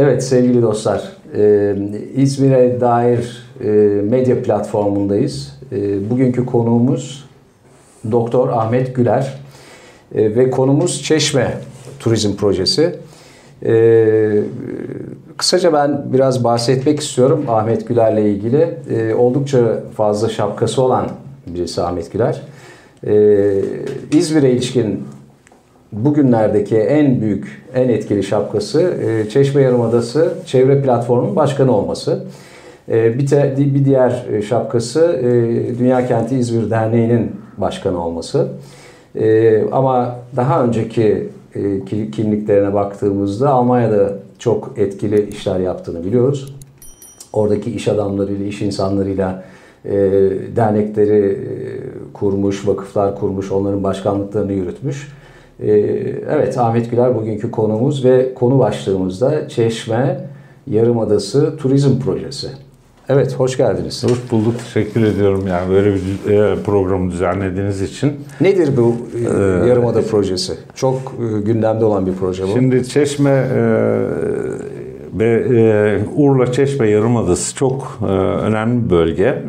Evet sevgili dostlar, e, İzmir'e dair e, medya platformundayız. E, bugünkü konuğumuz Doktor Ahmet Güler e, ve konumuz Çeşme Turizm Projesi. E, kısaca ben biraz bahsetmek istiyorum Ahmet Güler'le ilgili. E, oldukça fazla şapkası olan birisi Ahmet Güler. E, İzmir'e ilişkin bugünlerdeki en büyük, en etkili şapkası e, Çeşme Yarımadası Çevre Platformu'nun başkanı olması. E, bir, te, bir diğer şapkası e, Dünya Kenti İzmir Derneği'nin başkanı olması. Ama daha önceki kimliklerine baktığımızda Almanya'da çok etkili işler yaptığını biliyoruz. Oradaki iş adamlarıyla, iş insanlarıyla dernekleri kurmuş, vakıflar kurmuş, onların başkanlıklarını yürütmüş. Ee, evet Ahmet Güler bugünkü konumuz ve konu başlığımızda Çeşme Yarımadası Turizm Projesi. Evet, hoş geldiniz. Hoş bulduk, teşekkür ediyorum yani böyle bir e, programı düzenlediğiniz için. Nedir bu e, ee, Yarımada projesi? Çok e, gündemde olan bir proje bu. Şimdi Çeşme ve Urla Çeşme Yarımadası çok önemli bir bölge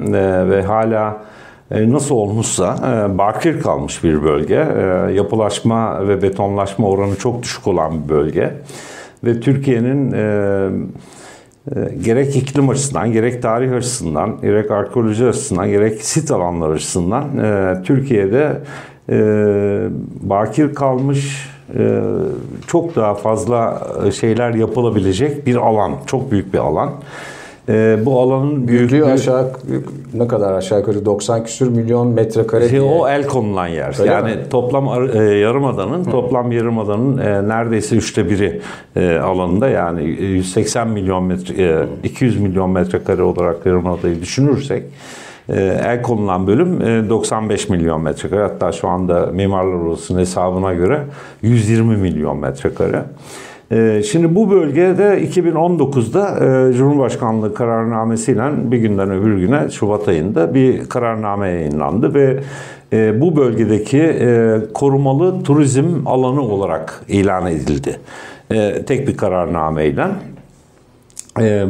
ve hala nasıl olmuşsa e, bakir kalmış bir bölge. E, yapılaşma ve betonlaşma oranı çok düşük olan bir bölge. Ve Türkiye'nin gerek iklim açısından, gerek tarih açısından, gerek arkeoloji açısından, gerek sit alanları açısından Türkiye'de bakir kalmış çok daha fazla şeyler yapılabilecek bir alan, çok büyük bir alan. E, bu alanın büyüklüğü, büyüklüğü aşağı ne kadar aşağı yukarı 90 küsür milyon metrekare. Şey, o el konulan yer. Öyle yani mi? toplam e, yarımadanın Hı. toplam yarımadanın e, neredeyse üçte biri e, alanında yani 180 milyon metre e, 200 milyon metrekare olarak yarımadayı düşünürsek e, el konulan bölüm 95 e, milyon metrekare. Hatta şu anda Mimarlar Odası'nın hesabına göre 120 milyon metrekare. Ee, şimdi bu bölgede 2019'da e, Cumhurbaşkanlığı kararnamesiyle bir günden öbür güne Şubat ayında bir kararname yayınlandı ve e, bu bölgedeki e, korumalı turizm alanı olarak ilan edildi. Tek bir kararnameyle.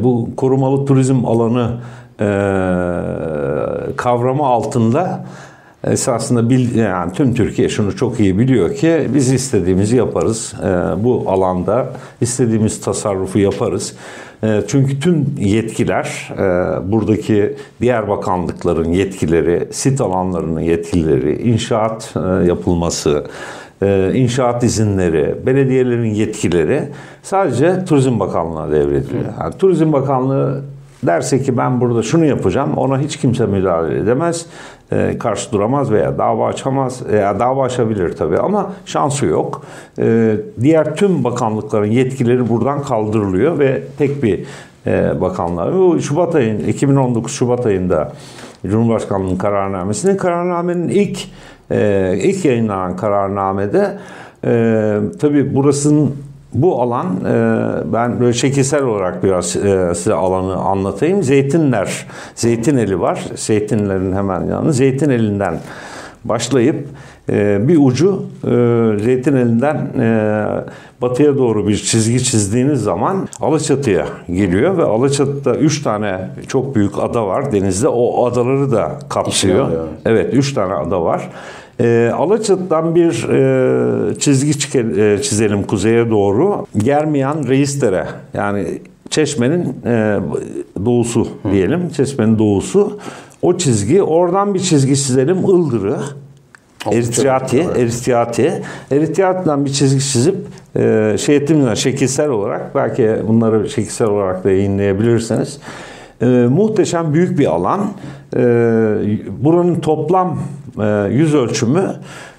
Bu korumalı turizm alanı kavramı altında esasında bil, yani tüm Türkiye şunu çok iyi biliyor ki biz istediğimizi yaparız. E, bu alanda istediğimiz tasarrufu yaparız. E, çünkü tüm yetkiler, e, buradaki diğer bakanlıkların yetkileri, sit alanlarının yetkileri, inşaat e, yapılması, e, inşaat izinleri, belediyelerin yetkileri sadece Turizm Bakanlığı'na devrediliyor. Yani Turizm Bakanlığı derse ki ben burada şunu yapacağım ona hiç kimse müdahale edemez. E, karşı duramaz veya dava açamaz veya dava açabilir tabii ama şansı yok. E, diğer tüm bakanlıkların yetkileri buradan kaldırılıyor ve tek bir e, bakanlığa. Bu Şubat ayın 2019 Şubat ayında Cumhurbaşkanlığı'nın kararnamesinin kararnamenin ilk ilk yayınlanan kararnamede tabii burasının bu alan e, ben böyle şekilsel olarak biraz e, size alanı anlatayım. Zeytinler, zeytin eli var. Zeytinlerin hemen yanı. Zeytin elinden başlayıp e, bir ucu zeytin elinden batıya doğru bir çizgi çizdiğiniz zaman Alaçatı'ya geliyor ve Alaçatı'da 3 tane çok büyük ada var denizde. O adaları da kapsıyor. Evet 3 tane ada var. E, Alaçatı'dan bir e, çizgi e, çizelim kuzeye doğru. Germiyan Reistere yani Çeşme'nin e, doğusu diyelim. Çeşme'nin doğusu. O çizgi oradan bir çizgi çizelim Ildır'ı. Eritriyati, Eritriyati. Eritriyati'den bir çizgi çizip e, şey ettiğimizden şekilsel olarak belki bunları şekilsel olarak da yayınlayabilirsiniz. E, muhteşem büyük bir alan. E, buranın toplam yüz ölçümü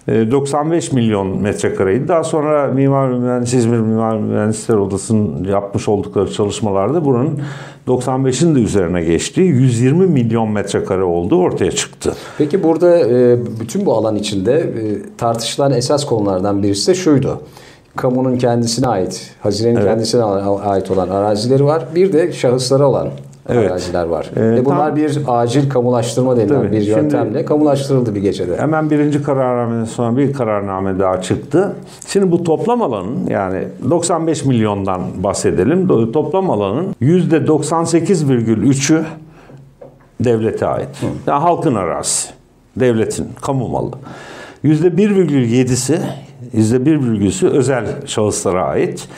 95 e, milyon metrekareydi. Daha sonra Mimar Mühendis İzmir Mimar Mühendisler Odası'nın yapmış oldukları çalışmalarda buranın 95'in de üzerine geçtiği 120 milyon metrekare olduğu ortaya çıktı. Peki burada e, bütün bu alan içinde tartışılan esas konulardan birisi de şuydu. Kamunun kendisine ait, hazinenin evet. kendisine ait olan arazileri var. Bir de şahıslara olan evet. araziler var. Ee, Ve bunlar tam, bir acil kamulaştırma denilen tabii, bir yöntemle şimdi, kamulaştırıldı bir gecede. Hemen birinci kararnameden sonra bir kararname daha çıktı. Şimdi bu toplam alanın yani 95 milyondan bahsedelim. Toplam alanın %98,3'ü devlete ait. Hı. Yani halkın arazisi. Devletin, kamu malı. %1,7'si %1,'sü özel şahıslara ait.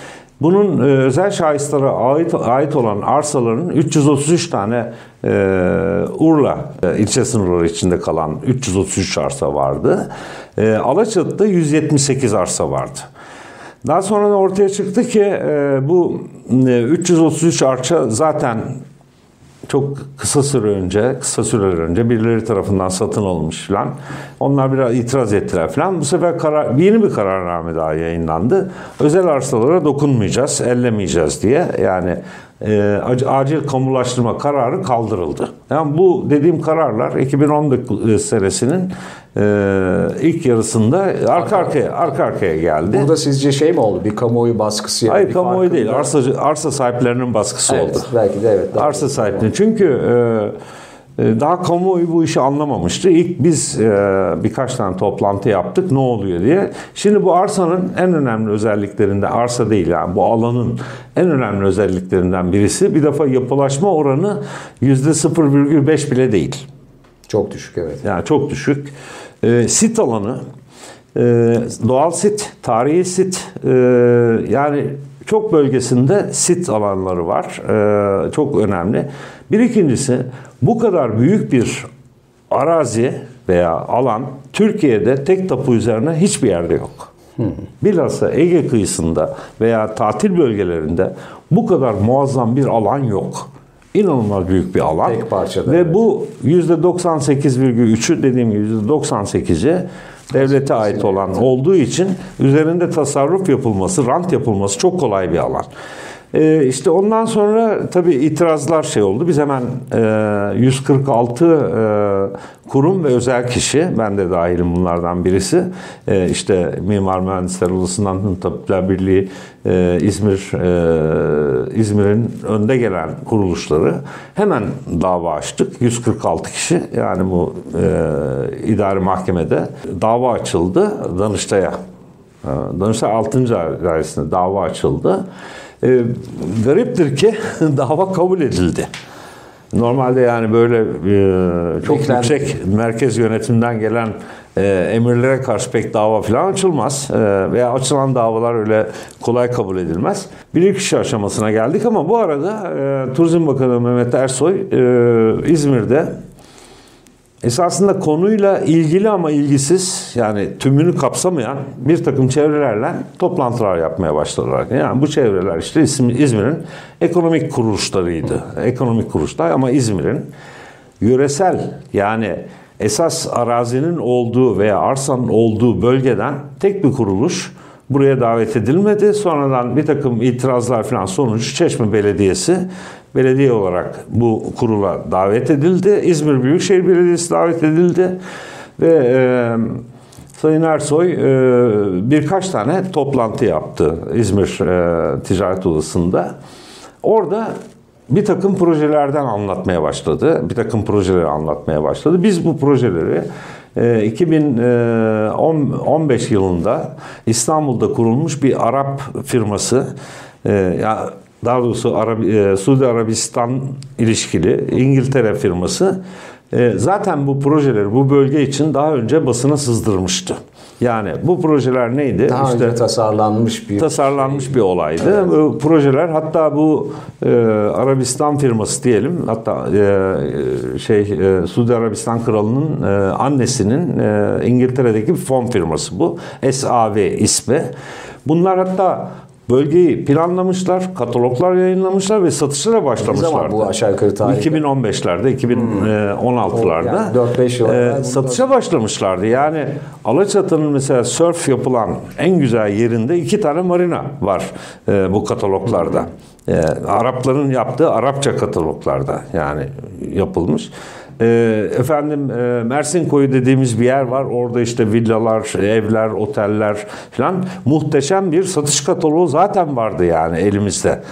Bunun e, özel şahıslara ait, ait olan arsaların 333 tane e, Urla e, ilçe sınırları içinde kalan 333 arsa vardı. E, Alaçatı'da 178 arsa vardı. Daha sonra da ortaya çıktı ki e, bu e, 333 arsa zaten çok kısa süre önce, kısa süreler önce birileri tarafından satın alınmış falan. Onlar biraz itiraz ettiler falan. Bu sefer karar, yeni bir kararname daha yayınlandı. Özel arsalara dokunmayacağız, ellemeyeceğiz diye. Yani e, acil kamulaştırma kararı kaldırıldı. Yani bu dediğim kararlar 2019 senesinin e, ilk yarısında arka arkaya arka arkaya geldi. Burada sizce şey mi oldu? Bir kamuoyu baskısı yani Hayır kamuoyu değil. Arsa arsa sahiplerinin baskısı evet, oldu. Belki de evet. Arsa sahiplerinin. Çünkü e, daha kamuoyu bu işi anlamamıştı. İlk biz e, birkaç tane toplantı yaptık ne oluyor diye. Şimdi bu arsanın en önemli özelliklerinden, arsa değil yani bu alanın en önemli özelliklerinden birisi bir defa yapılaşma oranı %0,5 bile değil. Çok düşük evet. Yani çok düşük. E, sit alanı, e, doğal sit, tarihi sit e, yani çok bölgesinde sit alanları var. Çok önemli. Bir ikincisi bu kadar büyük bir arazi veya alan Türkiye'de tek tapu üzerine hiçbir yerde yok. Hmm. Bilhassa Ege kıyısında veya tatil bölgelerinde bu kadar muazzam bir alan yok. İnanılmaz büyük bir alan. Tek parçada. Ve evet. bu %98,3'ü dediğim gibi %98'i devlete ait olan olduğu için üzerinde tasarruf yapılması, rant yapılması çok kolay bir alan. E, işte ondan sonra tabii itirazlar şey oldu. Biz hemen e, 146 e, kurum ve özel kişi, ben de dahilim bunlardan birisi. E, işte Mimar Mühendisler Odası'ndan Tabipler Birliği, e, İzmir, e, İzmir'in önde gelen kuruluşları hemen dava açtık. 146 kişi yani bu e, idari mahkemede dava açıldı Danıştay'a. E, Danıştay 6. dairesinde dava açıldı. E, gariptir ki dava kabul edildi. Normalde yani böyle e, çok Beklendi. yüksek merkez yönetimden gelen e, emirlere karşı pek dava falan açılmaz. E, veya açılan davalar öyle kolay kabul edilmez. Bilirkişi aşamasına geldik ama bu arada e, Turizm Bakanı Mehmet Ersoy e, İzmir'de esasında konuyla ilgili ama ilgisiz yani tümünü kapsamayan bir takım çevrelerle toplantılar yapmaya başladılar. Yani bu çevreler işte İzmir'in ekonomik kuruluşlarıydı. Ekonomik kuruluşlar ama İzmir'in yöresel yani esas arazinin olduğu veya arsanın olduğu bölgeden tek bir kuruluş buraya davet edilmedi. Sonradan bir takım itirazlar falan sonucu Çeşme Belediyesi belediye olarak bu kurula davet edildi. İzmir Büyükşehir Belediyesi davet edildi ve e, Sayın Ersoy e, birkaç tane toplantı yaptı İzmir e, Ticaret Odası'nda. Orada bir takım projelerden anlatmaya başladı. Bir takım projeleri anlatmaya başladı. Biz bu projeleri 2015 e, yılında İstanbul'da kurulmuş bir Arap firması e, ya daha doğrusu Arabi, e, Suudi Arabistan ilişkili İngiltere firması e, zaten bu projeleri bu bölge için daha önce basına sızdırmıştı. Yani bu projeler neydi? Daha işte önce tasarlanmış bir tasarlanmış şey. bir olaydı. Evet. Bu projeler hatta bu e, Arabistan firması diyelim. Hatta e, şey e, Suudi Arabistan kralının e, annesinin e, İngiltere'deki bir fon firması bu. SAV ismi. Bunlar hatta bölgeyi planlamışlar, kataloglar yayınlamışlar ve satışlara başlamışlar. bu aşağı yukarı tarihte? 2015'lerde, 2016'larda. Yani 4-5 yıl e, satışa başlamışlardı. Yani Alaçatı'nın mesela surf yapılan en güzel yerinde iki tane marina var e, bu kataloglarda. E, Arapların yaptığı Arapça kataloglarda yani yapılmış. Ee, efendim e, Mersin Koyu dediğimiz bir yer var. Orada işte villalar, evler, oteller falan muhteşem bir satış kataloğu zaten vardı yani elimizde.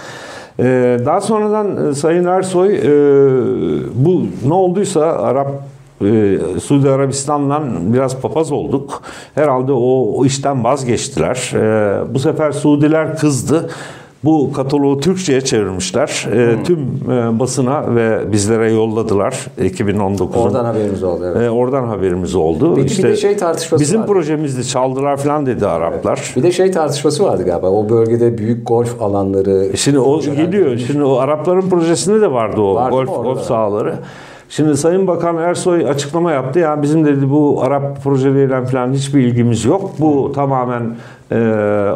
Ee, daha sonradan e, Sayın Ersoy e, bu ne olduysa Arap Suudi Arabistan'dan biraz papaz olduk. Herhalde o, o işten vazgeçtiler. E, bu sefer Suudiler kızdı. Bu kataloğu Türkçe'ye çevirmişler. E, tüm e, basına ve bizlere yolladılar 2019'un. Oradan haberimiz oldu. Evet. E, oradan haberimiz oldu. Peki bir de şey tartışması Bizim vardı. projemizdi çaldılar falan dedi Araplar. Bir de şey tartışması vardı galiba. O bölgede büyük golf alanları. Şimdi o geliyor. Şimdi o Arapların projesinde de vardı o Vardı golf golf sahaları. Şimdi Sayın Bakan Ersoy açıklama yaptı. Ya bizim dedi bu Arap projeleriyle falan hiçbir ilgimiz yok. Bu tamamen e,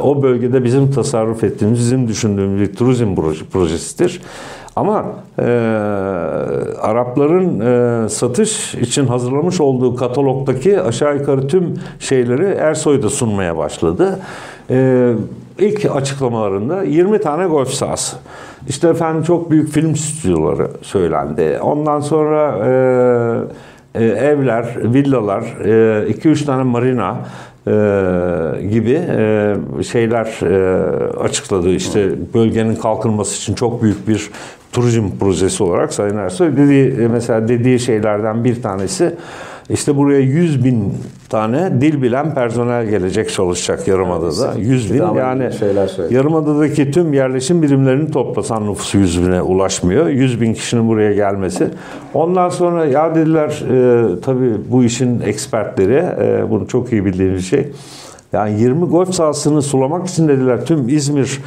o bölgede bizim tasarruf ettiğimiz, bizim düşündüğümüz bir turizm proje- projesidir. Ama e, Arapların e, satış için hazırlamış olduğu katalogdaki aşağı yukarı tüm şeyleri Ersoy da sunmaya başladı. E, ilk açıklamalarında 20 tane golf sahası. İşte efendim çok büyük film stüdyoları söylendi. Ondan sonra e, e, evler, villalar, 2-3 tane marina e, gibi e, şeyler e, açıkladı. İşte bölgenin kalkınması için çok büyük bir turizm projesi olarak Sayın Ersoy dediği, e, mesela dediği şeylerden bir tanesi işte buraya 100 bin tane dil bilen personel gelecek çalışacak Yarımada'da. 100 bin yani. Yarımada'daki tüm yerleşim birimlerini toplasan nüfusu 100 bine ulaşmıyor. 100 bin kişinin buraya gelmesi. Ondan sonra ya dediler e, tabii bu işin ekspertleri e, bunu çok iyi bildiğimiz şey. Yani 20 golf sahasını sulamak için dediler tüm İzmir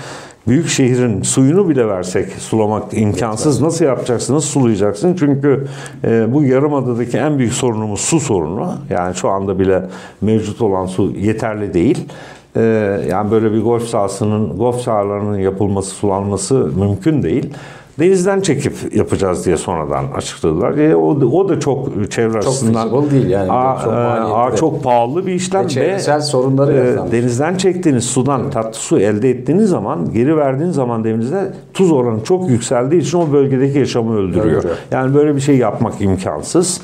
büyük şehrin suyunu bile versek sulamak imkansız. Nasıl yapacaksın? Nasıl sulayacaksın? Çünkü e, bu yarımadadaki en büyük sorunumuz su sorunu. Yani şu anda bile mevcut olan su yeterli değil. E, yani böyle bir golf sahasının, golf sahalarının yapılması, sulanması mümkün değil. Denizden çekip yapacağız diye sonradan açıkladılar. E, o, o da çok çevre açısından feasible değil yani. Aa, Çok e, aa, de. çok pahalı bir işlem Ve çevresel sorunları e, yaşanmış. denizden çektiğiniz sudan tatlı su elde ettiğiniz zaman geri verdiğiniz zaman denizde tuz oranı çok yükseldiği için o bölgedeki yaşamı öldürüyor. Öldürüyor. Yani böyle bir şey yapmak imkansız.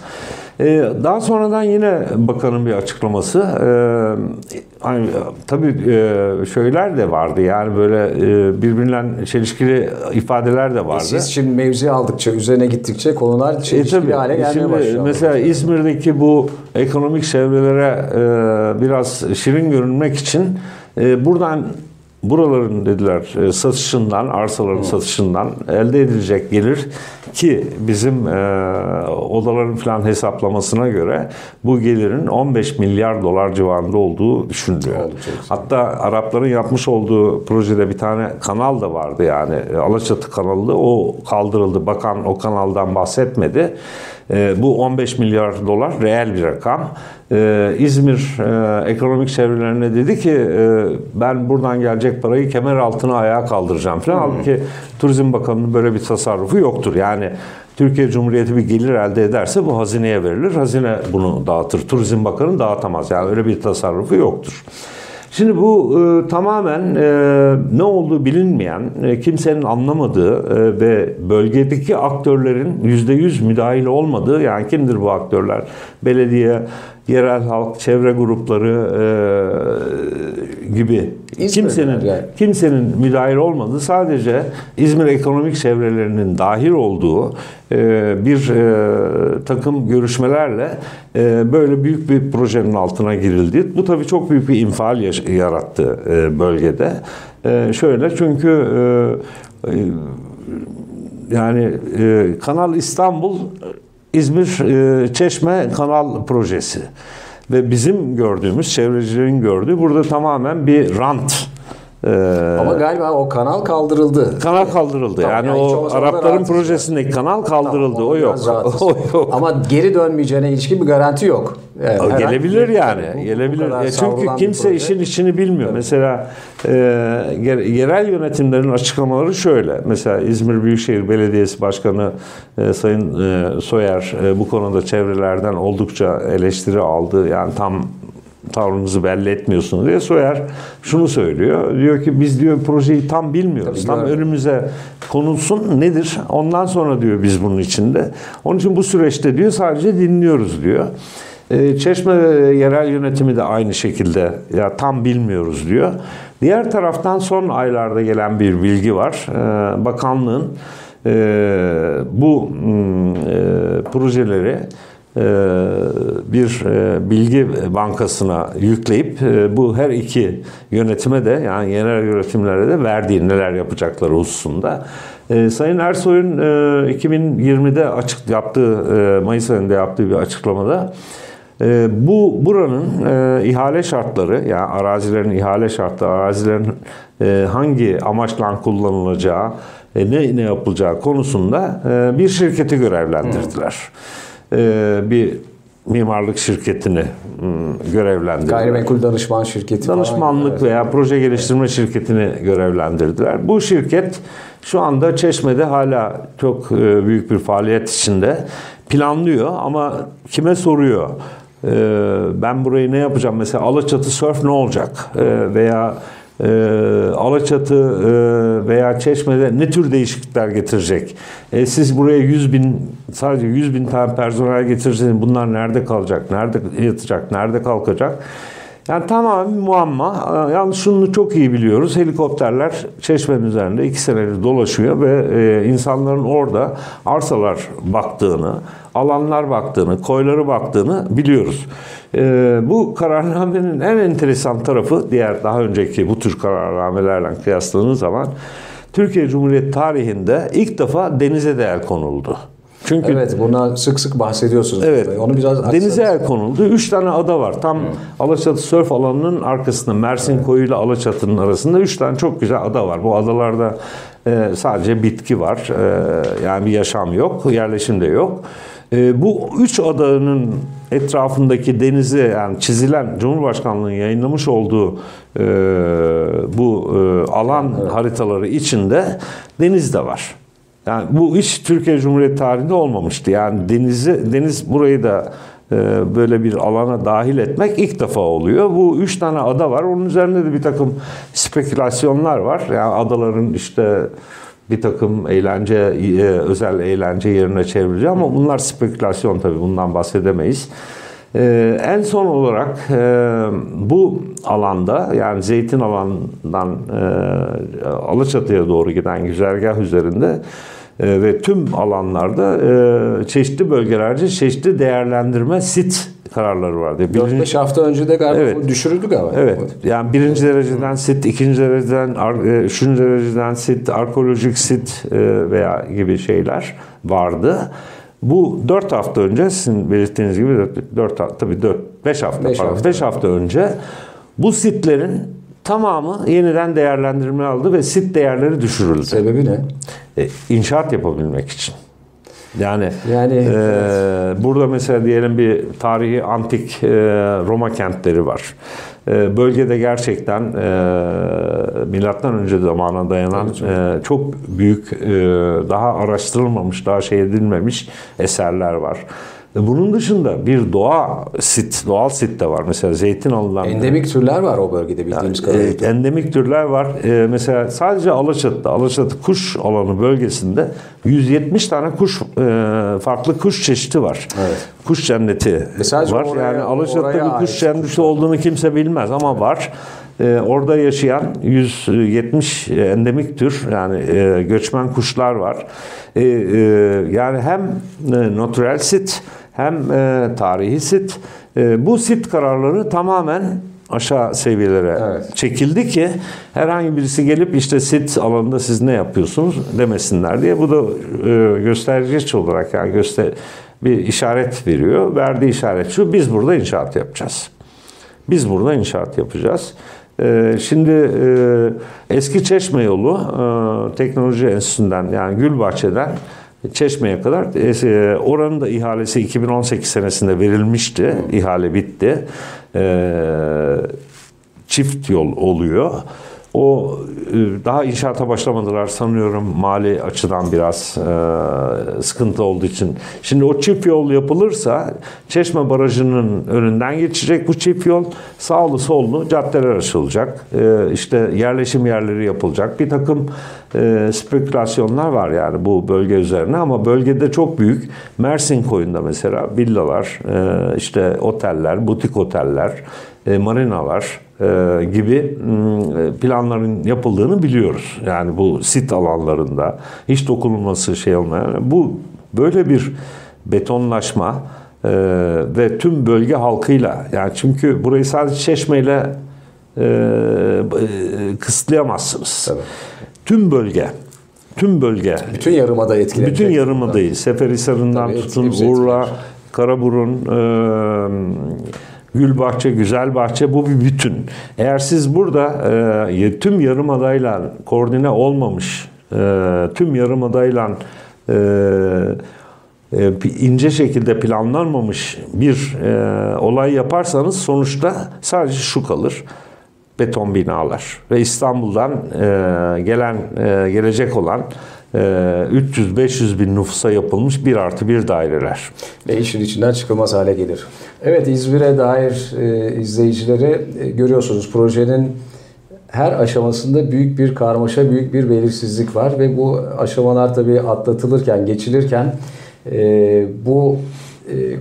Ee, daha sonradan yine bakanın bir açıklaması. Ee, hani, tabii e, şeyler de vardı yani böyle e, birbirinden çelişkili ifadeler de vardı. Siz şimdi mevzi aldıkça, üzerine gittikçe konular E çelişkili tabii. hale gelmeye Şimdi başlıyor. mesela İzmir'deki bu ekonomik çevrelere e, biraz şirin görünmek için e, buradan buraların dediler e, satışından, arsaların satışından elde edilecek gelir ki bizim e, odaların falan hesaplamasına göre bu gelirin 15 milyar dolar civarında olduğu düşünülüyor. Hatta Arapların yapmış olduğu projede bir tane kanal da vardı yani E, Alaçatı kanalı o kaldırıldı. Bakan o kanaldan bahsetmedi. E, bu 15 milyar dolar reel bir rakam. E, İzmir e, ekonomik çevrelerine dedi ki e, ben buradan gelecek parayı kemer altına ayağa kaldıracağım falan. Halbuki Turizm Bakanı'nın böyle bir tasarrufu yoktur. Yani Türkiye Cumhuriyeti bir gelir elde ederse bu hazineye verilir. Hazine bunu dağıtır. Turizm Bakanı dağıtamaz. Yani öyle bir tasarrufu yoktur. Şimdi bu e, tamamen e, ne olduğu bilinmeyen, e, kimsenin anlamadığı e, ve bölgedeki aktörlerin %100 müdahil olmadığı, yani kimdir bu aktörler? Belediye, yerel halk, çevre grupları e, gibi İzmirliler kimsenin yani. kimsenin müdahil olmadığı, sadece İzmir ekonomik çevrelerinin dahil olduğu e, bir e, takım görüşmelerle e, böyle büyük bir projenin altına girildi. Bu tabii çok büyük bir infial yarattı e, bölgede. E, şöyle çünkü e, e, yani e, Kanal İstanbul İzmir e, Çeşme Kanal projesi ve bizim gördüğümüz çevrecilerin gördüğü burada tamamen bir rant. E, Ama galiba o kanal kaldırıldı. Kanal kaldırıldı. Tamam, yani, yani o Arapların projesindeki kanal kaldırıldı. Tamam, o yok. o yok. Ama geri dönmeyeceğine ilişkin bir garanti yok. Yani herhangi Gelebilir bir- yani. bu- bu gelebilir. kadar Ya çünkü kimse proje. işin içini bilmiyor. Mesela e, yer- yerel yönetimlerin açıklamaları şöyle. Mesela İzmir Büyükşehir Belediyesi Başkanı e, Sayın e, Soyer e, bu konuda çevrelerden oldukça eleştiri aldı. Yani tam tavrınızı belli etmiyorsunuz diye Soyer şunu söylüyor. Diyor ki biz diyor projeyi tam bilmiyoruz. Tabii, tam görmedim. önümüze konulsun nedir? Ondan sonra diyor biz bunun içinde. Onun için bu süreçte diyor sadece dinliyoruz diyor. E, Çeşme yerel yönetimi de aynı şekilde ya tam bilmiyoruz diyor. Diğer taraftan son aylarda gelen bir bilgi var. E, bakanlığın e, bu hmm, e, projeleri bir e, bilgi bankasına yükleyip e, bu her iki yönetime de yani yerel yönetimlere de verdiği neler yapacakları hususunda. Sayın Ersoy'un 2020'de açık yaptığı Mayıs ayında yaptığı bir açıklamada bu buranın ihale şartları yani arazilerin ihale şartları, arazilerin hangi amaçla kullanılacağı, ne ne yapılacağı konusunda bir şirketi görevlendirdiler. Hmm. E, bir mimarlık şirketini hmm, görevlendirdiler. Gayrimenkul danışman şirketi Danışmanlık falan. veya proje geliştirme şirketini görevlendirdiler. Bu şirket şu anda Çeşme'de hala çok e, büyük bir faaliyet içinde planlıyor ama kime soruyor? E, ben burayı ne yapacağım? Mesela Alaçatı Surf ne olacak? Veya e, Alaçatı e, veya Çeşme'de ne tür değişiklikler getirecek? E, siz buraya 100 bin sadece 100 bin tane personel getirirseniz bunlar nerede kalacak? Nerede yatacak? Nerede kalkacak? Yani tamamen muamma. Yalnız şunu çok iyi biliyoruz. Helikopterler Çeşme'nin üzerinde iki senedir dolaşıyor ve e, insanların orada arsalar baktığını, alanlar baktığını, koyları baktığını biliyoruz. E, bu kararnamenin en enteresan tarafı diğer daha önceki bu tür kararnamelerle kıyasladığınız zaman Türkiye Cumhuriyeti tarihinde ilk defa denize de el konuldu. Çünkü evet buna sık sık bahsediyorsunuz. Evet. Onu biraz denize el konuldu. Üç tane ada var. Tam hmm. Alaçatı sörf alanının arkasında Mersin evet. Koyu ile Alaçatı'nın arasında üç tane çok güzel ada var. Bu adalarda e, sadece bitki var. E, yani bir yaşam yok, yerleşim de yok. E, bu üç adanın etrafındaki denizi yani çizilen Cumhurbaşkanlığı'nın yayınlamış olduğu e, bu e, alan evet. haritaları içinde deniz de var. Yani bu hiç Türkiye Cumhuriyeti tarihinde olmamıştı. Yani denizi deniz burayı da e, böyle bir alana dahil etmek ilk defa oluyor. Bu üç tane ada var. Onun üzerinde de bir takım spekülasyonlar var. Yani adaların işte bir takım eğlence, e, özel eğlence yerine çevrileceği ama bunlar spekülasyon tabii bundan bahsedemeyiz. Ee, en son olarak e, bu alanda yani zeytin alanından e, Alaçatı'ya doğru giden güzergah üzerinde e, ve tüm alanlarda e, çeşitli bölgelerce çeşitli değerlendirme sit kararları vardı. 4-5 hafta önce de galiba evet. düşürüldü galiba. Evet. Yani birinci dereceden sit, ikinci dereceden, e, üçüncü dereceden sit, arkeolojik sit veya gibi şeyler vardı. Bu 4 hafta önce sizin belirttiğiniz gibi 4 tabii 4 5 hafta beş pardon, hafta. 5 hafta önce bu sitlerin tamamı yeniden değerlendirme aldı ve sit değerleri düşürüldü. Sebebi ne? E, inşaat yapabilmek için. Yani, yani e, evet. burada mesela diyelim bir tarihi antik e, Roma kentleri var. E, bölgede gerçekten e, milattan önce zamana dayanan e, çok büyük, e, daha araştırılmamış, daha şey edilmemiş eserler var. Bunun dışında bir doğa sit, doğal sit de var. Mesela zeytin alınan... Endemik türler var o bölgede bildiğimiz yani, kadarıyla. E, endemik türler var. E, mesela sadece Alaçatı'da, Alaçatı kuş alanı bölgesinde 170 tane kuş, e, farklı kuş çeşidi var. Evet. Kuş cenneti var. Oraya, yani Alaçatı'da bir kuş cenneti olduğunu kimse bilmez ama evet. var. Ee, orada yaşayan 170 endemik tür yani e, göçmen kuşlar var. E, e, yani hem e, natural sit hem e, tarihi sit. E, bu sit kararları tamamen aşağı seviyelere evet. çekildi ki herhangi birisi gelip işte sit alanında siz ne yapıyorsunuz demesinler diye. Bu da e, göstergeç olarak yani göster bir işaret veriyor. Verdiği işaret şu biz burada inşaat yapacağız. Biz burada inşaat yapacağız. Ee, şimdi e, eski Çeşme yolu e, Teknoloji Enstitüsü'nden yani Gülbahçe'den Çeşme'ye kadar e, oranın da ihalesi 2018 senesinde verilmişti. İhale bitti. Çift yol oluyor. O e, daha inşaata başlamadılar sanıyorum mali açıdan biraz e, sıkıntı olduğu için. Şimdi o çift yol yapılırsa Çeşme Barajı'nın önünden geçecek bu çift yol. Sağlı sollu caddeler açılacak. E, işte yerleşim yerleri yapılacak. Bir takım e, spekülasyonlar var yani bu bölge üzerine ama bölgede çok büyük Mersin koyunda mesela villalar, e, işte oteller, butik oteller, e, marinalar gibi m, planların yapıldığını biliyoruz. Yani bu sit alanlarında hiç dokunulması şey olmayan bu böyle bir betonlaşma e, ve tüm bölge halkıyla yani çünkü burayı sadece çeşmeyle e, e, kısıtlayamazsınız. Tabii. Tüm bölge tüm bölge Bütün yarımada etkilenecek. bütün yarımadayı Seferihisar'ından Tabii, tutun etkili bir Urla, etkiler. Karaburun, e, Gülbahçe, Güzelbahçe bu bir bütün. Eğer siz burada e, tüm yarımadayla koordine olmamış, e, tüm yarımadayla e, e, ince şekilde planlanmamış bir e, olay yaparsanız sonuçta sadece şu kalır. Beton binalar ve İstanbul'dan e, gelen e, gelecek olan 300-500 bin nüfusa yapılmış bir artı bir daireler. Ve işin içinden çıkılmaz hale gelir. Evet İzmir'e dair e, izleyicileri e, görüyorsunuz projenin her aşamasında büyük bir karmaşa, büyük bir belirsizlik var ve bu aşamalar tabii atlatılırken, geçilirken e, bu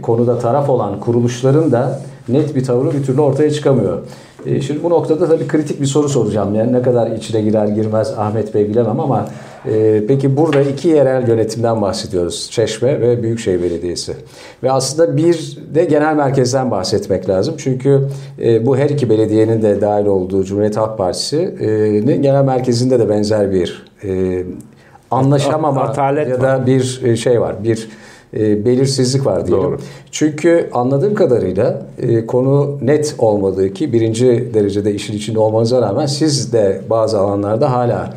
konuda taraf olan kuruluşların da net bir tavrı bir türlü ortaya çıkamıyor. Şimdi bu noktada tabii kritik bir soru soracağım. Yani ne kadar içine girer girmez Ahmet Bey bilemem ama e, peki burada iki yerel yönetimden bahsediyoruz. Çeşme ve Büyükşehir Belediyesi. Ve aslında bir de genel merkezden bahsetmek lazım. Çünkü e, bu her iki belediyenin de dahil olduğu Cumhuriyet Halk Partisi'nin genel merkezinde de benzer bir e, anlaşamama Atalet ya da bir e, şey var. Bir e, belirsizlik var diyelim. Doğru. Çünkü anladığım kadarıyla e, konu net olmadığı ki birinci derecede işin içinde olmanıza rağmen siz de bazı alanlarda hala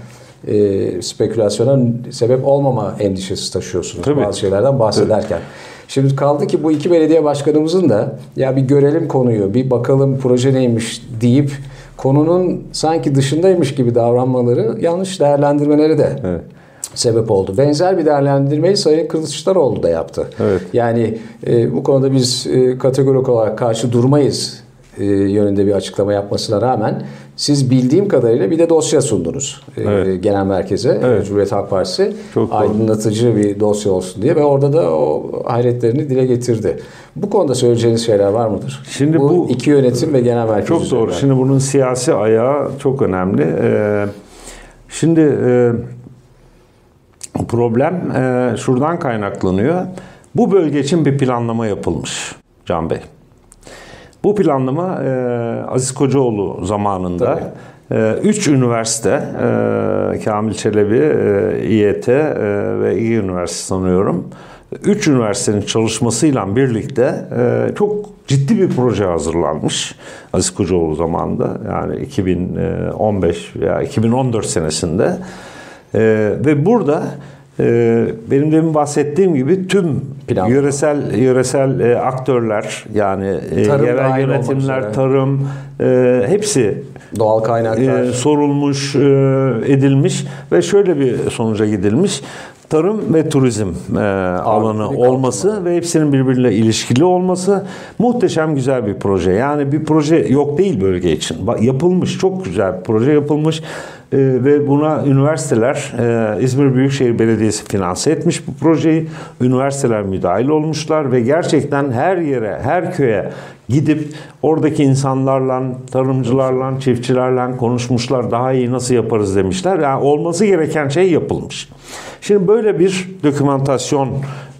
e, spekülasyona sebep olmama endişesi taşıyorsunuz Tabii. bazı şeylerden bahsederken. Şimdi kaldı ki bu iki belediye başkanımızın da ya bir görelim konuyu, bir bakalım proje neymiş deyip konunun sanki dışındaymış gibi davranmaları yanlış değerlendirmeleri de Evet. sebep oldu. Benzer bir değerlendirmeyi Sayın Kılıçdaroğlu da yaptı. Evet. Yani e, bu konuda biz e, kategorik olarak karşı durmayız e, yönünde bir açıklama yapmasına rağmen siz bildiğim kadarıyla bir de dosya sundunuz e, Evet. genel merkeze Evet. Cumhuriyet Halk Partisi Çok doğru. aydınlatıcı bir dosya olsun diye ve orada da o hayretlerini dile getirdi. Bu konuda söyleyeceğiniz şeyler var mıdır? Şimdi bu, bu- iki yönetim ve genel merkez Çok doğru. Şimdi bunun siyasi ayağı çok önemli. Ee, Şimdi e, problem e, şuradan kaynaklanıyor. Bu bölge için bir planlama yapılmış Can Bey. Bu planlama e, Aziz Kocaoğlu zamanında e, üç üniversite, e, Kamil Çelebi, e, İET ve İyi Üniversitesi sanıyorum. Üç üniversitenin çalışmasıyla birlikte çok ciddi bir proje hazırlanmış Aziz Kocaoğlu zamanında. Yani 2015 veya 2014 senesinde. Ve burada benim demin bahsettiğim gibi tüm Plan. yöresel yöresel e, aktörler yani e, Tarım yerel yönetimler, tarım e, hepsi Doğal kaynaklar. e, sorulmuş, e, edilmiş ve şöyle bir sonuca gidilmiş. Tarım ve turizm e, alanı olması ve hepsinin birbiriyle ilişkili olması muhteşem güzel bir proje. Yani bir proje yok değil bölge için. Yapılmış, çok güzel bir proje yapılmış. E, ve buna üniversiteler, e, İzmir Büyükşehir Belediyesi finanse etmiş bu projeyi. Üniversiteler müdahil olmuşlar ve gerçekten her yere, her köye gidip oradaki insanlarla, tarımcılarla, çiftçilerle konuşmuşlar. Daha iyi nasıl yaparız demişler. Yani olması gereken şey yapılmış. Şimdi böyle bir dokümantasyon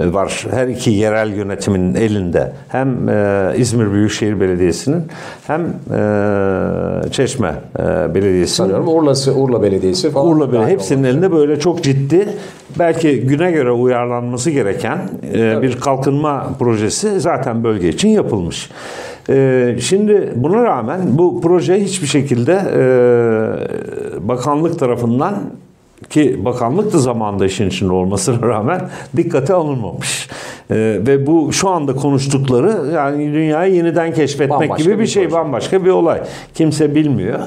var her iki yerel yönetimin elinde. Hem e, İzmir Büyükşehir Belediyesi'nin hem e, Çeşme e, Belediyesi'nin. Sanıyorum Urla'sı, Urla Belediyesi falan. Urla dahil hepsinin olmak elinde böyle çok ciddi belki güne göre uyarlanması gereken e, bir kalkınma projesi zaten bölge için yapılmış. E, şimdi buna rağmen bu proje hiçbir şekilde e, bakanlık tarafından ki bakanlık da zamanda işin içinde olmasına rağmen dikkate alınmamış. E, ve bu şu anda konuştukları yani dünyayı yeniden keşfetmek Bambaşka gibi bir bir şey proje. bambaşka bir olay. Kimse bilmiyor.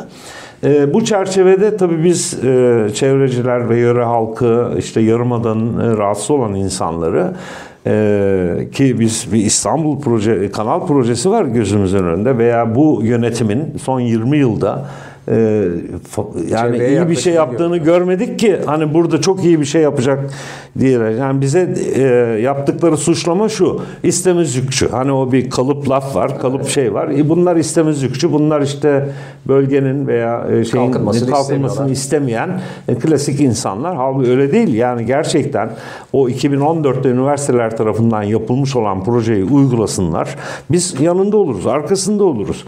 E, bu çerçevede tabii biz e, çevreciler ve yöre halkı, işte Yarımada'nın e, rahatsız olan insanları ee, ki biz bir İstanbul proje kanal projesi var gözümüzün önünde veya bu yönetimin son 20 yılda e, yani Çevreye iyi bir şey yaptığını görmedik ki hani burada çok iyi bir şey yapacak diye. Yani bize e, yaptıkları suçlama şu. istemezlikçi. Hani o bir kalıp laf var, kalıp şey var. E, bunlar istemezlikçi. Bunlar işte bölgenin veya e, şeyin Kalkınmasını kalkınmasını istemeyen e, klasik insanlar. Halbuki öyle değil. Yani gerçekten o 2014'te üniversiteler tarafından yapılmış olan projeyi uygulasınlar. Biz yanında oluruz, arkasında oluruz.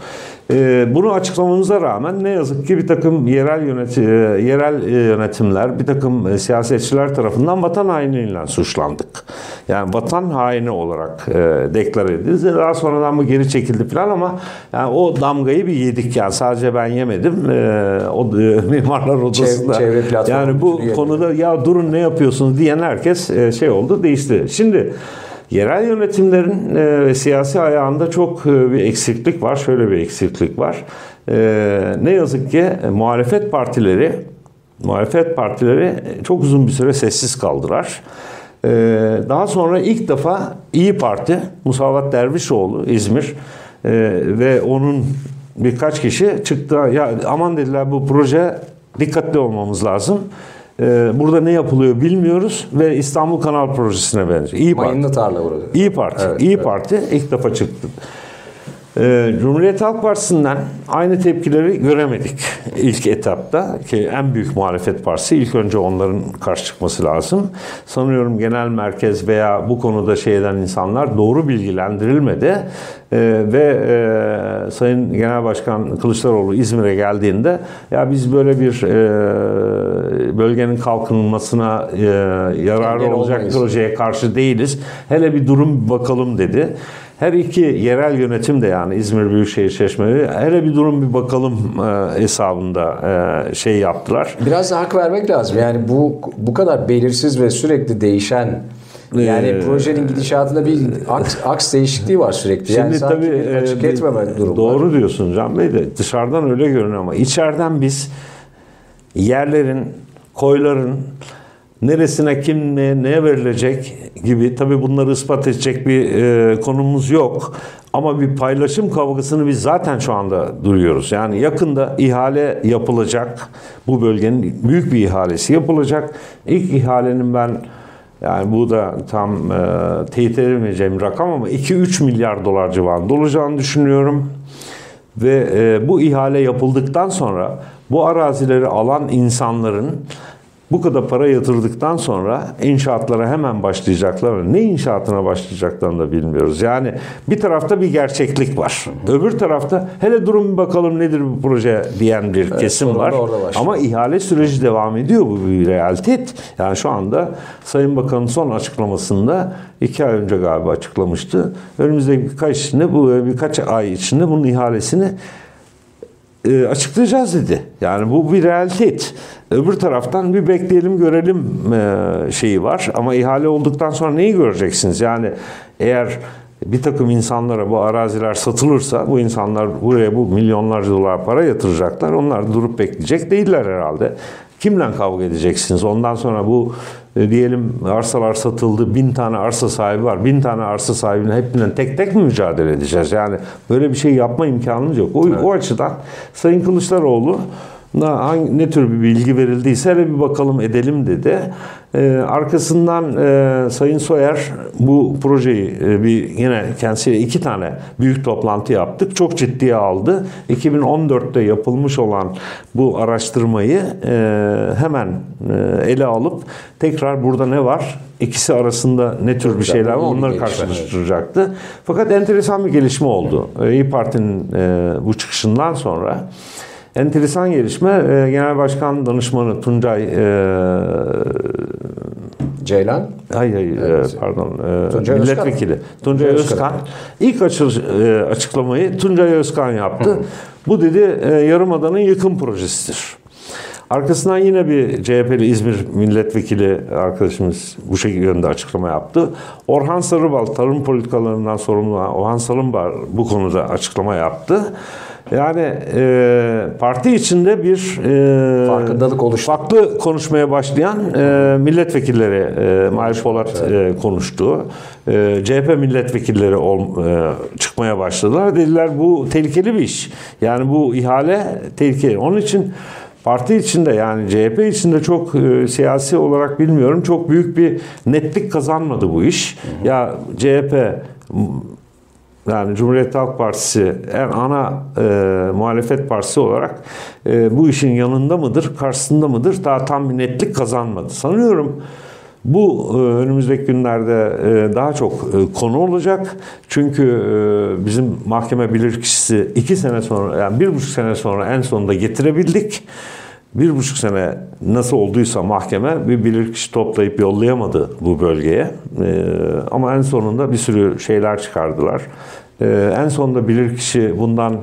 E, bunu açıklamamıza rağmen ne yazık ki bir takım yerel yöneti, e, yerel yönetimler, bir takım siyasetçiler tarafından vatan hainliğiyle suçlandık. Yani vatan haini olarak e, deklar edildi. Daha sonradan bu geri çekildi falan ama yani o damgayı bir yedik yani sadece ben yemedim. E, o e, mimarlar odasında. Çevre, çevre yani bu konuda ya durun ne yapıyorsunuz diyen herkes e, şey oldu değişti. Şimdi Yerel yönetimlerin e, siyasi ayağında çok e, bir eksiklik var. Şöyle bir eksiklik var. E, ne yazık ki muhalefet partileri muhalefet partileri çok uzun bir süre sessiz kaldılar. Daha sonra ilk defa İyi Parti, Musavat Dervişoğlu İzmir ve onun birkaç kişi çıktı. Ya aman dediler bu proje dikkatli olmamız lazım. Ee, burada ne yapılıyor bilmiyoruz ve İstanbul Kanal Projesi'ne benziyor. İyi Parti. Mayınlı tarla burada. İyi Parti. Evet, İyi evet. Parti ilk defa çıktı. Ee, Cumhuriyet Halk Partisi'nden aynı tepkileri göremedik ilk etapta ki en büyük muhalefet partisi ilk önce onların karşı çıkması lazım. Sanıyorum genel merkez veya bu konuda şey eden insanlar doğru bilgilendirilmedi ee, ve e, Sayın Genel Başkan Kılıçdaroğlu İzmir'e geldiğinde ya biz böyle bir e, bölgenin kalkınmasına e, yararlı olacak olmayız. projeye karşı değiliz. Hele bir durum bakalım dedi. Her iki yerel yönetim de yani İzmir Büyükşehir Çeşmeleri hele bir durum bir bakalım e, hesabında e, şey yaptılar. Biraz da hak vermek lazım. Yani bu bu kadar belirsiz ve sürekli değişen yani ee, projenin gidişatında bir aks, aks değişikliği var sürekli. Şimdi yani tabii açık e, etmeme durum Doğru var. diyorsun Can Bey de dışarıdan öyle görünüyor ama içeriden biz yerlerin, koyların neresine kim ne, neye verilecek gibi tabi bunları ispat edecek bir e, konumuz yok. Ama bir paylaşım kavgasını biz zaten şu anda duruyoruz. Yani yakında ihale yapılacak. Bu bölgenin büyük bir ihalesi yapılacak. İlk ihalenin ben yani bu da tam e, teyit edemeyeceğim rakam ama 2-3 milyar dolar civarında olacağını düşünüyorum. Ve e, bu ihale yapıldıktan sonra bu arazileri alan insanların bu kadar para yatırdıktan sonra inşaatlara hemen başlayacaklar. Ne inşaatına başlayacaklarını da bilmiyoruz. Yani bir tarafta bir gerçeklik var. Öbür tarafta hele durun bakalım nedir bu proje diyen bir evet, kesim var. Ama ihale süreci devam ediyor. Bu bir realitet. Yani şu anda Sayın Bakan'ın son açıklamasında iki ay önce galiba açıklamıştı. Önümüzdeki birkaç içinde bu birkaç ay içinde bunun ihalesini e, açıklayacağız dedi. Yani bu bir realite. Öbür taraftan bir bekleyelim görelim e, şeyi var. Ama ihale olduktan sonra neyi göreceksiniz? Yani eğer bir takım insanlara bu araziler satılırsa bu insanlar buraya bu milyonlarca dolar para yatıracaklar. Onlar durup bekleyecek değiller herhalde. Kimle kavga edeceksiniz? Ondan sonra bu e, diyelim arsalar satıldı, bin tane arsa sahibi var. Bin tane arsa sahibine hepsinden tek tek mi mücadele edeceğiz? Yani böyle bir şey yapma imkanımız yok. O, evet. o açıdan Sayın Kılıçdaroğlu hangi, ne tür bir bilgi verildiyse hele bir bakalım edelim dedi. Ee, arkasından e, Sayın Soyer bu projeyi e, bir yine kendisiyle iki tane büyük toplantı yaptık. Çok ciddiye aldı. 2014'te yapılmış olan bu araştırmayı e, hemen e, ele alıp tekrar burada ne var? İkisi arasında ne tür bir şeyler var onları karşılaştıracaktı. Fakat enteresan bir gelişme oldu. İyi Parti'nin e, bu çıkışından sonra Enteresan gelişme e, Genel Başkan Danışmanı Tuncay e, Ceylan? Hayır hayır evet. pardon. E, Tuncay milletvekili. Özkan. Tuncay Özkan. İlk açıl, e, açıklamayı Tuncay Özkan yaptı. Hı. Bu dedi e, Yarımada'nın yıkım projesidir. Arkasından yine bir CHP'li İzmir milletvekili arkadaşımız bu şekilde yönde açıklama yaptı. Orhan Sarıbal tarım politikalarından sorumlu Orhan Sarıbal bu konuda açıklama yaptı. Yani e, parti içinde bir e, Farkındalık oluştu. Farklı konuşmaya başlayan e, milletvekilleri e, Mahir Polat e, konuştu. E, CHP milletvekilleri ol, e, çıkmaya başladılar. Dediler bu tehlikeli bir iş. Yani bu ihale tehlikeli. Onun için parti içinde yani CHP içinde çok e, siyasi olarak bilmiyorum çok büyük bir netlik kazanmadı bu iş. Hı hı. Ya CHP yani Cumhuriyet Halk Partisi en ana e, muhalefet partisi olarak e, bu işin yanında mıdır, karşısında mıdır daha tam bir netlik kazanmadı. Sanıyorum bu e, önümüzdeki günlerde e, daha çok e, konu olacak. Çünkü bizim mahkeme bilirkişisi iki sene sonra yani bir buçuk sene sonra en sonunda getirebildik bir buçuk sene nasıl olduysa mahkeme bir bilirkişi toplayıp yollayamadı bu bölgeye. Ee, ama en sonunda bir sürü şeyler çıkardılar. Ee, en sonunda bilirkişi bundan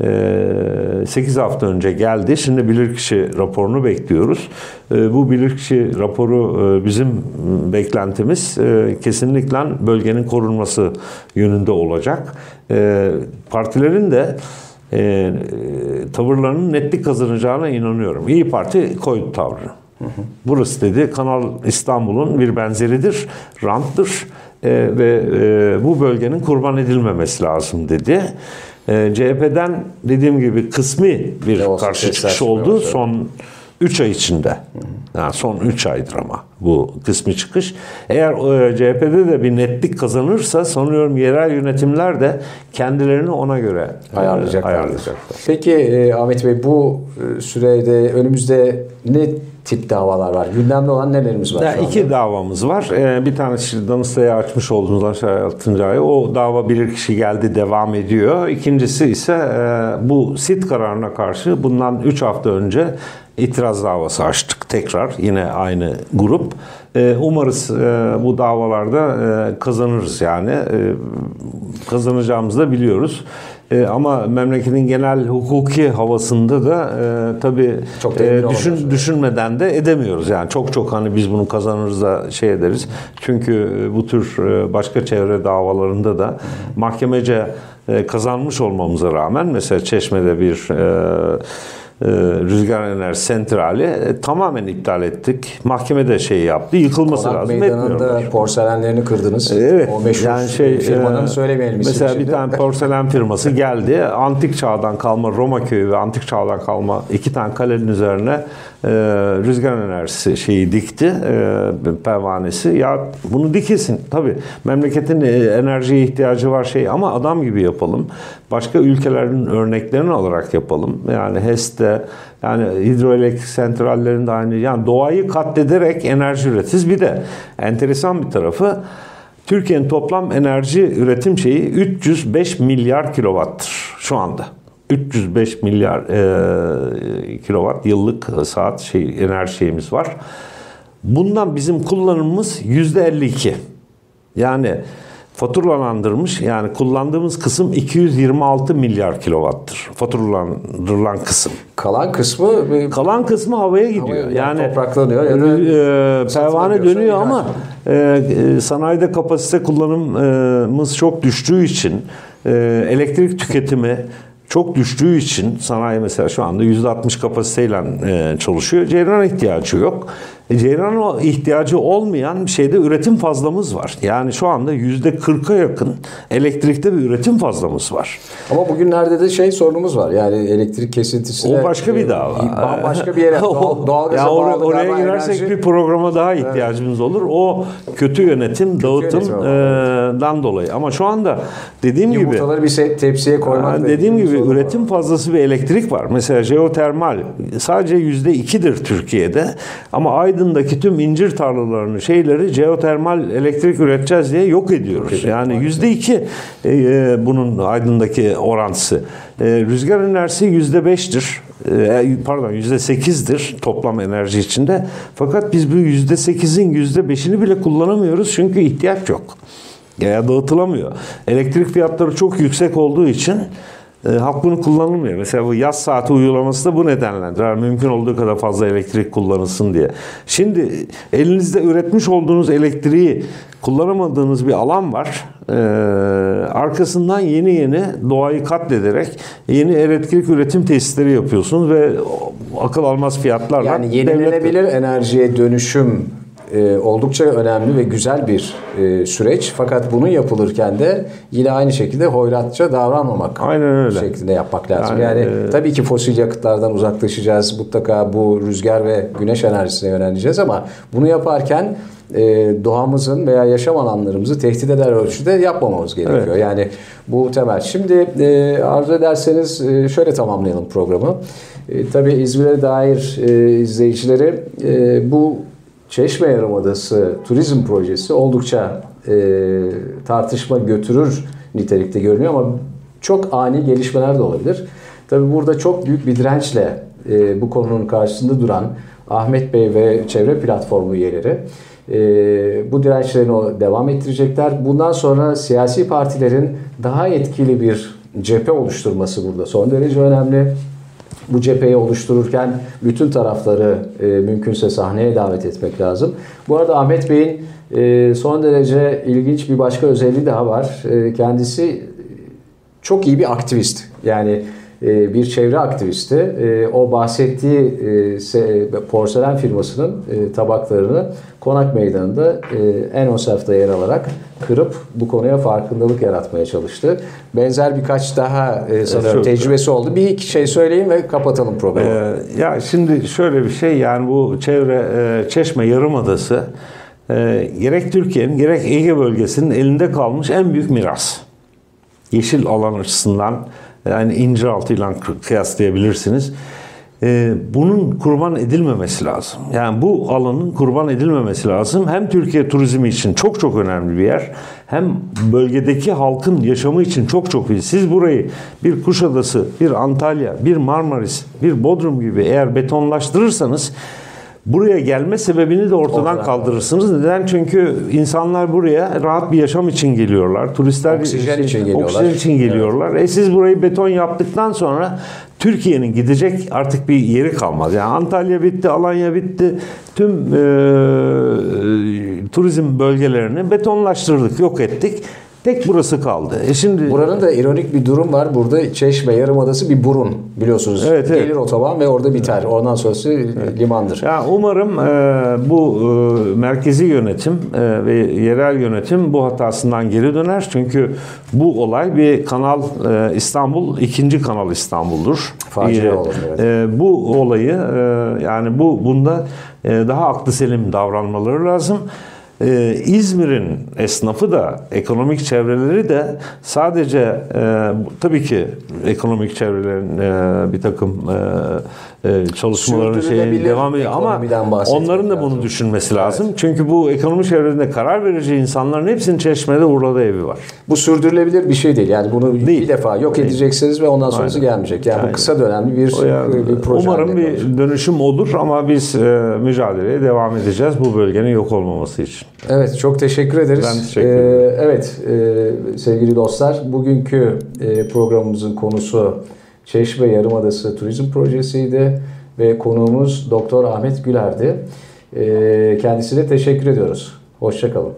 e, 8 hafta önce geldi. Şimdi bilirkişi raporunu bekliyoruz. E, bu bilirkişi raporu e, bizim beklentimiz e, kesinlikle bölgenin korunması yönünde olacak. E, partilerin de e, tavırlarının netlik kazanacağına inanıyorum. İyi Parti koydu tavrını. Burası dedi Kanal İstanbul'un bir benzeridir, ranttır e, ve e, bu bölgenin kurban edilmemesi lazım dedi. E, CHP'den dediğim gibi kısmi bir karşı çıkış oldu son 3 ay içinde. Yani son 3 aydır ama bu kısmi çıkış. Eğer e, CHP'de de bir netlik kazanırsa sanıyorum yerel yönetimler de kendilerini ona göre e, ayarlayacaklar. ayarlayacaklar. Peki e, Ahmet Bey bu sürede önümüzde ne tip davalar var? Gündemde olan nelerimiz var? Yani iki davamız var. Ee, bir tanesi Danıştay'a açmış olduğumuz aşağı 6. ay. O dava bilirkişi geldi devam ediyor. İkincisi ise e, bu sit kararına karşı bundan 3 hafta önce itiraz davası açtık tekrar yine aynı grup. Ee, umarız e, bu davalarda e, kazanırız yani e, kazanacağımızı da biliyoruz. Ama memleketin genel hukuki havasında da e, tabii çok e, düşün, düşünmeden de edemiyoruz. Yani çok çok hani biz bunu kazanırız da şey ederiz. Çünkü bu tür başka çevre davalarında da mahkemece kazanmış olmamıza rağmen mesela Çeşme'de bir e, e, rüzgar enerji sentrali e, tamamen iptal ettik. Mahkeme de şey yaptı. Yıkılması Konak lazım. Meydanında porselenlerini kırdınız. E, evet. O meşhur yani şey, firmanın söylemeyelim. Mesela şimdi. bir tane porselen firması geldi. Antik çağdan kalma Roma köyü ve antik çağdan kalma iki tane kalenin üzerine e, rüzgar enerjisi şeyi dikti. E, pervanesi. Ya bunu dikesin. Tabii memleketin e, enerjiye ihtiyacı var şey ama adam gibi yapalım. Başka ülkelerin örneklerini alarak yapalım. Yani HES'te yani hidroelektrik santrallerinde aynı yani doğayı katlederek enerji üretiriz. Bir de enteresan bir tarafı Türkiye'nin toplam enerji üretim şeyi 305 milyar kilowattır şu anda. 305 milyar e, kilowatt yıllık saat şey enerji şeyimiz var. Bundan bizim kullanımımız yüzde 52. Yani faturalandırmış yani kullandığımız kısım 226 milyar kilowattır. Faturalandırılan kısım. Kalan kısmı kalan kısmı havaya gidiyor. Havaya, yani, yani topraklanıyor ya da e, pervane dönüyor ama e, e, sanayide kapasite kullanımımız çok düştüğü için e, elektrik tüketimi çok düştüğü için sanayi mesela şu anda %60 kapasiteyle e, çalışıyor. Ceyran ihtiyacı yok. E, Ceyran ihtiyacı olmayan bir şeyde üretim fazlamız var. Yani şu anda %40'a yakın elektrikte bir üretim fazlamız var. Ama bugünlerde de şey sorunumuz var. Yani elektrik kesintisi. O başka bir dava. Başka bir yere doğal, doğalgaza ya bağlı. Oraya girersek enerji. bir programa daha ihtiyacımız evet. olur. O kötü yönetim, kötü dağıtımdan e, dolayı. Ama şu anda dediğim Yumurtaları gibi. Yumurtaları bir tepsiye koymak. Dediğim gibi üretim var. fazlası bir elektrik var. Mesela jeotermal sadece %2'dir Türkiye'de. Ama Aydın Aydın'daki tüm incir tarlalarını, şeyleri jeotermal elektrik üreteceğiz diye yok ediyoruz. Yani yüzde iki e, e, bunun Aydın'daki orantısı. E, rüzgar enerjisi yüzde beştir. E, pardon yüzde sekizdir toplam enerji içinde. Fakat biz bu yüzde sekizin yüzde beşini bile kullanamıyoruz çünkü ihtiyaç yok. Ya dağıtılamıyor. Elektrik fiyatları çok yüksek olduğu için e, halk bunu kullanılmıyor. Mesela bu yaz saati uygulaması da bu nedenledir. Yani mümkün olduğu kadar fazla elektrik kullanılsın diye. Şimdi elinizde üretmiş olduğunuz elektriği kullanamadığınız bir alan var Ee, arkasından yeni yeni doğayı katlederek yeni elektrik üretim tesisleri yapıyorsunuz ve akıl almaz fiyatlarla Yani yenilenebilir enerjiye dönüşüm e, oldukça önemli ve güzel bir e, süreç. Fakat bunun yapılırken de yine aynı şekilde hoyratça davranmamak Aynen öyle. şeklinde yapmak lazım. Yani, Yani, e, tabii ki fosil yakıtlardan uzaklaşacağız. Mutlaka bu rüzgar ve güneş enerjisine yöneleceğiz ama bunu yaparken e, doğamızın veya yaşam alanlarımızı tehdit eder ölçüde yapmamamız gerekiyor. Evet. Yani bu temel. Şimdi e, arzu ederseniz e, şöyle tamamlayalım programı. E, tabii İzmir'e dair e, izleyicileri e, bu Çeşme Yarımadası turizm projesi oldukça e, tartışma götürür nitelikte görünüyor ama çok ani gelişmeler de olabilir. Tabii burada çok büyük bir dirençle e, bu konunun karşısında duran Ahmet Bey ve çevre platformu üyeleri e, bu dirençlerini devam ettirecekler. Bundan sonra siyasi partilerin daha etkili bir cephe oluşturması burada son derece önemli bu cepheyi oluştururken bütün tarafları e, mümkünse sahneye davet etmek lazım. Bu arada Ahmet Bey'in e, son derece ilginç bir başka özelliği daha var. E, kendisi çok iyi bir aktivist. Yani bir çevre aktivisti. E, o bahsettiği e, se- porselen firmasının e, tabaklarını Konak Meydanı'nda e, en ön safta yer alarak kırıp bu konuya farkındalık yaratmaya çalıştı. Benzer birkaç daha e, sanıyorum çok- tecrübesi oldu. Bir iki şey söyleyeyim ve kapatalım programı. Ee, ya şimdi şöyle bir şey yani bu çevre e, Çeşme Yarımadası e, gerek Türkiye'nin gerek Ege bölgesinin elinde kalmış en büyük miras. Yeşil alan açısından yani inciraltıyla kıyaslayabilirsiniz. Ee, bunun kurban edilmemesi lazım. Yani bu alanın kurban edilmemesi lazım. Hem Türkiye turizmi için çok çok önemli bir yer. Hem bölgedeki halkın yaşamı için çok çok iyi. Siz burayı bir Kuşadası, bir Antalya, bir Marmaris, bir Bodrum gibi eğer betonlaştırırsanız buraya gelme sebebini de ortadan Ortadan kaldırırsınız. Neden? Çünkü insanlar buraya rahat bir yaşam için geliyorlar. Turistler Oksijen için geliyorlar. Oksijen için geliyorlar. E siz burayı beton yaptıktan sonra Türkiye'nin gidecek artık bir yeri kalmaz. Yani Antalya bitti, Alanya bitti. Tüm e, turizm bölgelerini betonlaştırdık, yok ettik. Tek burası kaldı. E şimdi Buranın da ironik bir durum var. Burada Çeşme Yarımadası bir burun biliyorsunuz. Evet, evet. Gelir otoban ve orada biter. Ondan sonrası limandır. Ya umarım e, bu e, merkezi yönetim e, ve yerel yönetim bu hatasından geri döner. Çünkü bu olay bir kanal e, İstanbul ikinci kanal İstanbul'dur. Facia E, olur, evet. e, bu olayı e, yani bu bunda e, daha aklı selim davranmaları lazım. Ee, İzmir'in esnafı da, ekonomik çevreleri de sadece e, tabii ki ekonomik çevrelerin e, bir takım e, e, çalışmaların şeyi Sürdürülebilir devam ediyor ama onların da bunu düşünmesi lazım. Çünkü bu ekonomi çevresinde karar verici insanların hepsinin Çeşme'de Urla'da evi var. Bu sürdürülebilir bir şey değil. Yani bunu Değil. bir defa yok edeceksiniz ve ondan sonrası Aynen. gelmeyecek. Yani Aynen. bu kısa dönemli bir, yani bir proje. umarım bir dönüşüm olur ama biz e, mücadeleye devam edeceğiz bu bölgenin yok olmaması için. Evet çok teşekkür ederiz. Ben teşekkür Ee, ederim. evet e, sevgili dostlar bugünkü e, programımızın konusu Çeşme Yarımadası Turizm Projesi'ydi ve konuğumuz Doktor Ahmet Güler'di. E, kendisine teşekkür ediyoruz. Hoşçakalın.